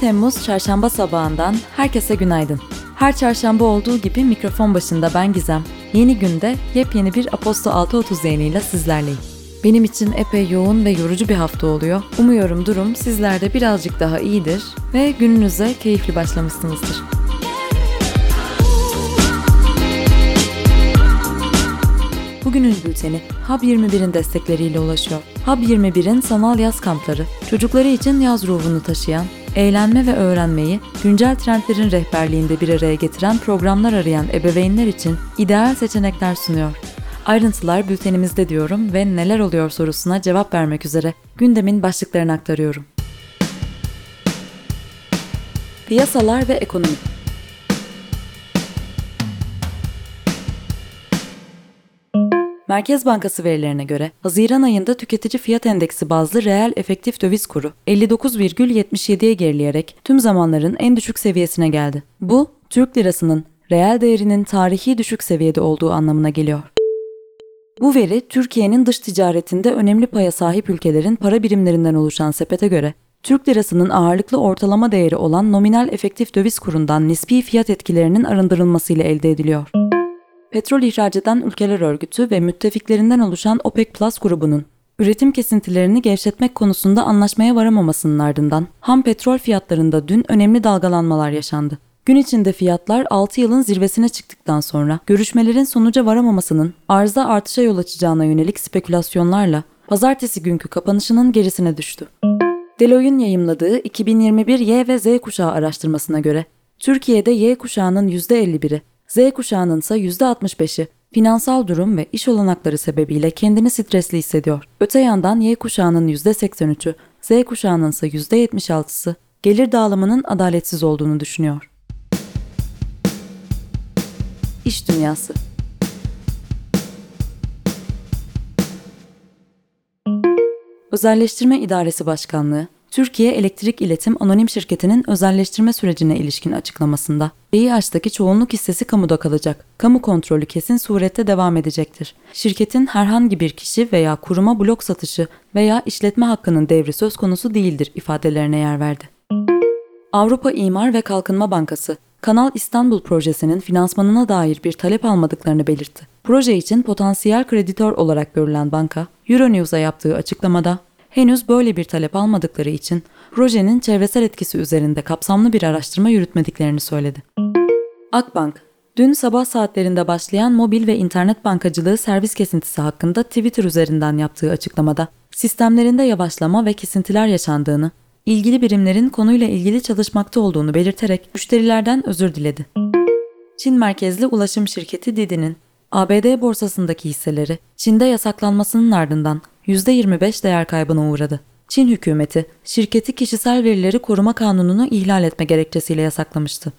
Temmuz çarşamba sabahından herkese günaydın. Her çarşamba olduğu gibi mikrofon başında ben Gizem. Yeni günde yepyeni bir Aposto 6.30 yayınıyla sizlerleyim. Benim için epey yoğun ve yorucu bir hafta oluyor. Umuyorum durum sizlerde birazcık daha iyidir ve gününüze keyifli başlamışsınızdır. Bugünün bülteni Hub 21'in destekleriyle ulaşıyor. Hub 21'in sanal yaz kampları, çocukları için yaz ruhunu taşıyan, eğlenme ve öğrenmeyi güncel trendlerin rehberliğinde bir araya getiren programlar arayan ebeveynler için ideal seçenekler sunuyor. Ayrıntılar bültenimizde diyorum ve neler oluyor sorusuna cevap vermek üzere gündemin başlıklarını aktarıyorum. Piyasalar ve ekonomi Merkez Bankası verilerine göre Haziran ayında tüketici fiyat endeksi bazlı reel efektif döviz kuru 59,77'ye gerileyerek tüm zamanların en düşük seviyesine geldi. Bu, Türk lirasının reel değerinin tarihi düşük seviyede olduğu anlamına geliyor. Bu veri Türkiye'nin dış ticaretinde önemli paya sahip ülkelerin para birimlerinden oluşan sepete göre Türk lirasının ağırlıklı ortalama değeri olan nominal efektif döviz kurundan nispi fiyat etkilerinin arındırılmasıyla elde ediliyor. Petrol ihraç eden ülkeler örgütü ve müttefiklerinden oluşan OPEC Plus grubunun üretim kesintilerini gevşetmek konusunda anlaşmaya varamamasının ardından ham petrol fiyatlarında dün önemli dalgalanmalar yaşandı. Gün içinde fiyatlar 6 yılın zirvesine çıktıktan sonra görüşmelerin sonuca varamamasının arzda artışa yol açacağına yönelik spekülasyonlarla pazartesi günkü kapanışının gerisine düştü. Deloitte'in yayımladığı 2021 Y ve Z kuşağı araştırmasına göre Türkiye'de Y kuşağının %51'i, Z kuşağının ise %65'i finansal durum ve iş olanakları sebebiyle kendini stresli hissediyor. Öte yandan Y kuşağının %83'ü, Z kuşağının ise %76'sı gelir dağılımının adaletsiz olduğunu düşünüyor. İş Dünyası Özelleştirme İdaresi Başkanlığı, Türkiye Elektrik İletim Anonim Şirketi'nin özelleştirme sürecine ilişkin açıklamasında, EİH'daki çoğunluk hissesi kamuda kalacak, kamu kontrolü kesin surette devam edecektir. Şirketin herhangi bir kişi veya kuruma blok satışı veya işletme hakkının devri söz konusu değildir ifadelerine yer verdi. Avrupa İmar ve Kalkınma Bankası, Kanal İstanbul projesinin finansmanına dair bir talep almadıklarını belirtti. Proje için potansiyel kreditör olarak görülen banka, Euronews'a yaptığı açıklamada henüz böyle bir talep almadıkları için projenin çevresel etkisi üzerinde kapsamlı bir araştırma yürütmediklerini söyledi. Akbank, dün sabah saatlerinde başlayan mobil ve internet bankacılığı servis kesintisi hakkında Twitter üzerinden yaptığı açıklamada sistemlerinde yavaşlama ve kesintiler yaşandığını, ilgili birimlerin konuyla ilgili çalışmakta olduğunu belirterek müşterilerden özür diledi. Çin merkezli ulaşım şirketi Didi'nin ABD borsasındaki hisseleri Çin'de yasaklanmasının ardından %25 değer kaybına uğradı. Çin hükümeti şirketi kişisel verileri koruma kanununu ihlal etme gerekçesiyle yasaklamıştı.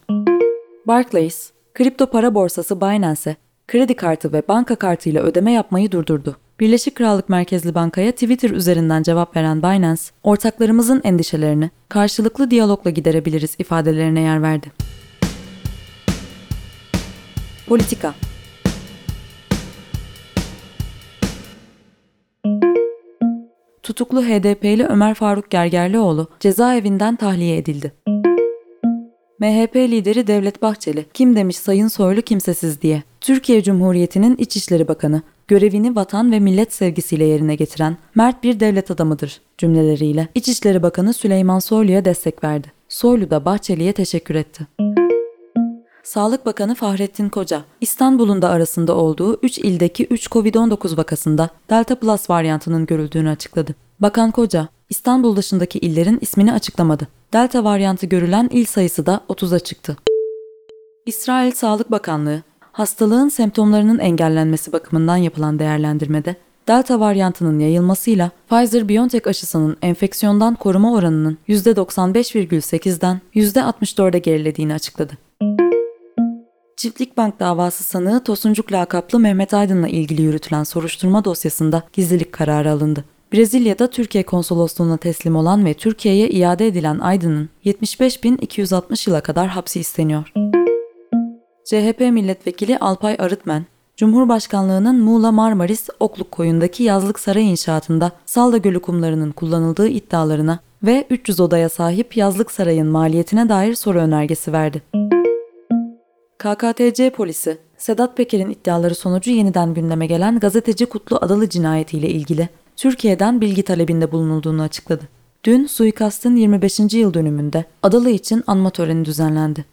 Barclays, kripto para borsası Binance, kredi kartı ve banka kartı ile ödeme yapmayı durdurdu. Birleşik Krallık merkezli bankaya Twitter üzerinden cevap veren Binance, ortaklarımızın endişelerini karşılıklı diyalogla giderebiliriz ifadelerine yer verdi. Politika Tutuklu HDP'li Ömer Faruk Gergerlioğlu cezaevinden tahliye edildi. MHP lideri Devlet Bahçeli, kim demiş Sayın Soylu kimsesiz diye. Türkiye Cumhuriyeti'nin İçişleri Bakanı, görevini vatan ve millet sevgisiyle yerine getiren mert bir devlet adamıdır cümleleriyle İçişleri Bakanı Süleyman Soylu'ya destek verdi. Soylu da Bahçeli'ye teşekkür etti. Sağlık Bakanı Fahrettin Koca, İstanbul'un da arasında olduğu 3 ildeki 3 COVID-19 vakasında Delta Plus varyantının görüldüğünü açıkladı. Bakan Koca, İstanbul dışındaki illerin ismini açıklamadı. Delta varyantı görülen il sayısı da 30'a çıktı. İsrail Sağlık Bakanlığı, hastalığın semptomlarının engellenmesi bakımından yapılan değerlendirmede Delta varyantının yayılmasıyla Pfizer-BioNTech aşısının enfeksiyondan koruma oranının %95,8'den %64'e gerilediğini açıkladı. Çiftlik Bank davası sanığı Tosuncuk lakaplı Mehmet Aydın'la ilgili yürütülen soruşturma dosyasında gizlilik kararı alındı. Brezilya'da Türkiye konsolosluğuna teslim olan ve Türkiye'ye iade edilen Aydın'ın 75.260 yıla kadar hapsi isteniyor. CHP milletvekili Alpay Arıtmen, Cumhurbaşkanlığının Muğla Marmaris Okluk koyundaki yazlık saray inşaatında Salda Gölü kumlarının kullanıldığı iddialarına ve 300 odaya sahip yazlık sarayın maliyetine dair soru önergesi verdi. KKTC polisi, Sedat Peker'in iddiaları sonucu yeniden gündeme gelen gazeteci Kutlu Adalı cinayetiyle ilgili Türkiye'den bilgi talebinde bulunulduğunu açıkladı. Dün suikastın 25. yıl dönümünde Adalı için anma töreni düzenlendi.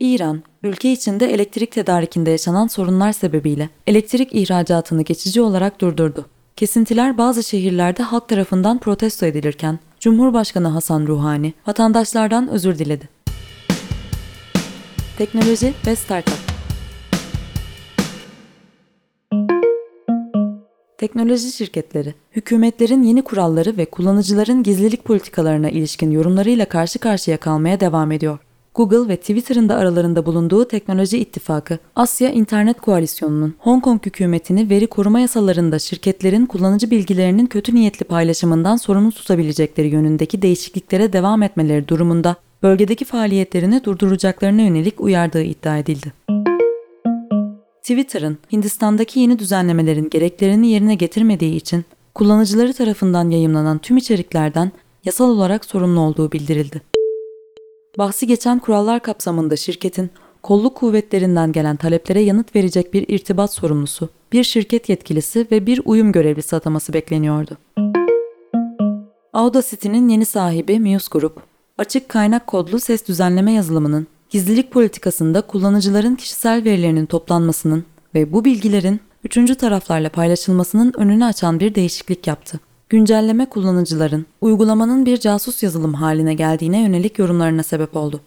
İran, ülke içinde elektrik tedarikinde yaşanan sorunlar sebebiyle elektrik ihracatını geçici olarak durdurdu. Kesintiler bazı şehirlerde halk tarafından protesto edilirken Cumhurbaşkanı Hasan Ruhani vatandaşlardan özür diledi. Teknoloji ve Startup Teknoloji şirketleri, hükümetlerin yeni kuralları ve kullanıcıların gizlilik politikalarına ilişkin yorumlarıyla karşı karşıya kalmaya devam ediyor. Google ve Twitter'ın da aralarında bulunduğu teknoloji ittifakı, Asya İnternet Koalisyonu'nun Hong Kong hükümetini veri koruma yasalarında şirketlerin kullanıcı bilgilerinin kötü niyetli paylaşımından sorumlu tutabilecekleri yönündeki değişikliklere devam etmeleri durumunda bölgedeki faaliyetlerini durduracaklarına yönelik uyardığı iddia edildi. Twitter'ın Hindistan'daki yeni düzenlemelerin gereklerini yerine getirmediği için kullanıcıları tarafından yayımlanan tüm içeriklerden yasal olarak sorumlu olduğu bildirildi. Bahsi geçen kurallar kapsamında şirketin kolluk kuvvetlerinden gelen taleplere yanıt verecek bir irtibat sorumlusu, bir şirket yetkilisi ve bir uyum görevlisi ataması bekleniyordu. Audacity'nin yeni sahibi Muse Group, açık kaynak kodlu ses düzenleme yazılımının gizlilik politikasında kullanıcıların kişisel verilerinin toplanmasının ve bu bilgilerin üçüncü taraflarla paylaşılmasının önünü açan bir değişiklik yaptı. Güncelleme kullanıcıların uygulamanın bir casus yazılım haline geldiğine yönelik yorumlarına sebep oldu.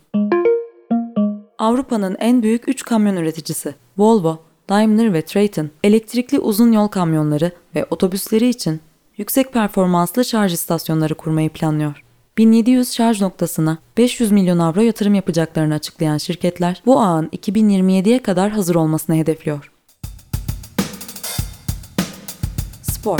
Avrupa'nın en büyük 3 kamyon üreticisi Volvo, Daimler ve Traton, elektrikli uzun yol kamyonları ve otobüsleri için yüksek performanslı şarj istasyonları kurmayı planlıyor. 1700 şarj noktasına 500 milyon avro yatırım yapacaklarını açıklayan şirketler bu ağın 2027'ye kadar hazır olmasını hedefliyor. Spor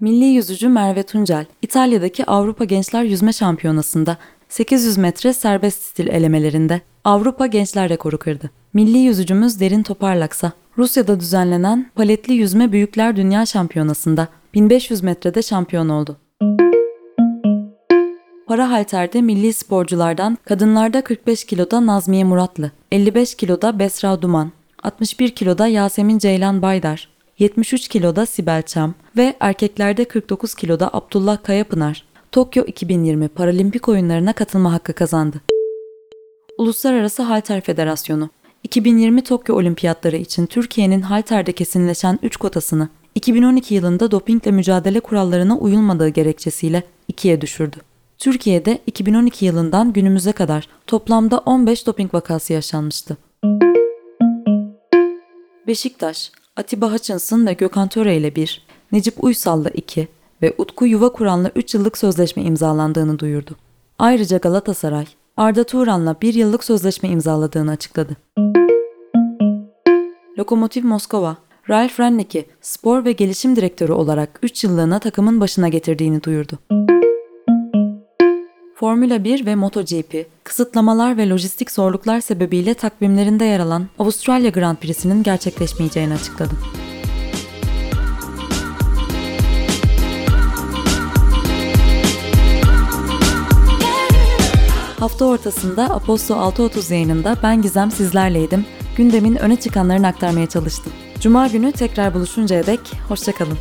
Milli yüzücü Merve Tuncel, İtalya'daki Avrupa Gençler Yüzme Şampiyonası'nda 800 metre serbest stil elemelerinde Avrupa Gençler Rekoru kırdı. Milli yüzücümüz Derin Toparlaksa, Rusya'da düzenlenen paletli yüzme büyükler dünya şampiyonasında 1500 metrede şampiyon oldu. Para halterde milli sporculardan kadınlarda 45 kiloda Nazmiye Muratlı, 55 kiloda Besra Duman, 61 kiloda Yasemin Ceylan Baydar, 73 kiloda Sibel Çam ve erkeklerde 49 kiloda Abdullah Kayapınar, Tokyo 2020 Paralimpik oyunlarına katılma hakkı kazandı. Uluslararası Halter Federasyonu 2020 Tokyo Olimpiyatları için Türkiye'nin halterde kesinleşen 3 kotasını 2012 yılında dopingle mücadele kurallarına uyulmadığı gerekçesiyle ikiye düşürdü. Türkiye'de 2012 yılından günümüze kadar toplamda 15 doping vakası yaşanmıştı. Beşiktaş, Atiba Hutchinson ve Gökhan Töre ile 1, Necip Uysal'la 2 ve Utku Yuva Kur'an'la 3 yıllık sözleşme imzalandığını duyurdu. Ayrıca Galatasaray, Arda Turan'la 1 yıllık sözleşme imzaladığını açıkladı. Lokomotiv Moskova, Ralf Rangnick'i spor ve gelişim direktörü olarak 3 yıllığına takımın başına getirdiğini duyurdu. Formula 1 ve MotoGP, kısıtlamalar ve lojistik zorluklar sebebiyle takvimlerinde yer alan Avustralya Grand Prix'sinin gerçekleşmeyeceğini açıkladı. Hafta ortasında Aposto 6.30 yayınında ben Gizem sizlerleydim. Gündemin öne çıkanlarını aktarmaya çalıştım. Cuma günü tekrar buluşuncaya dek hoşçakalın.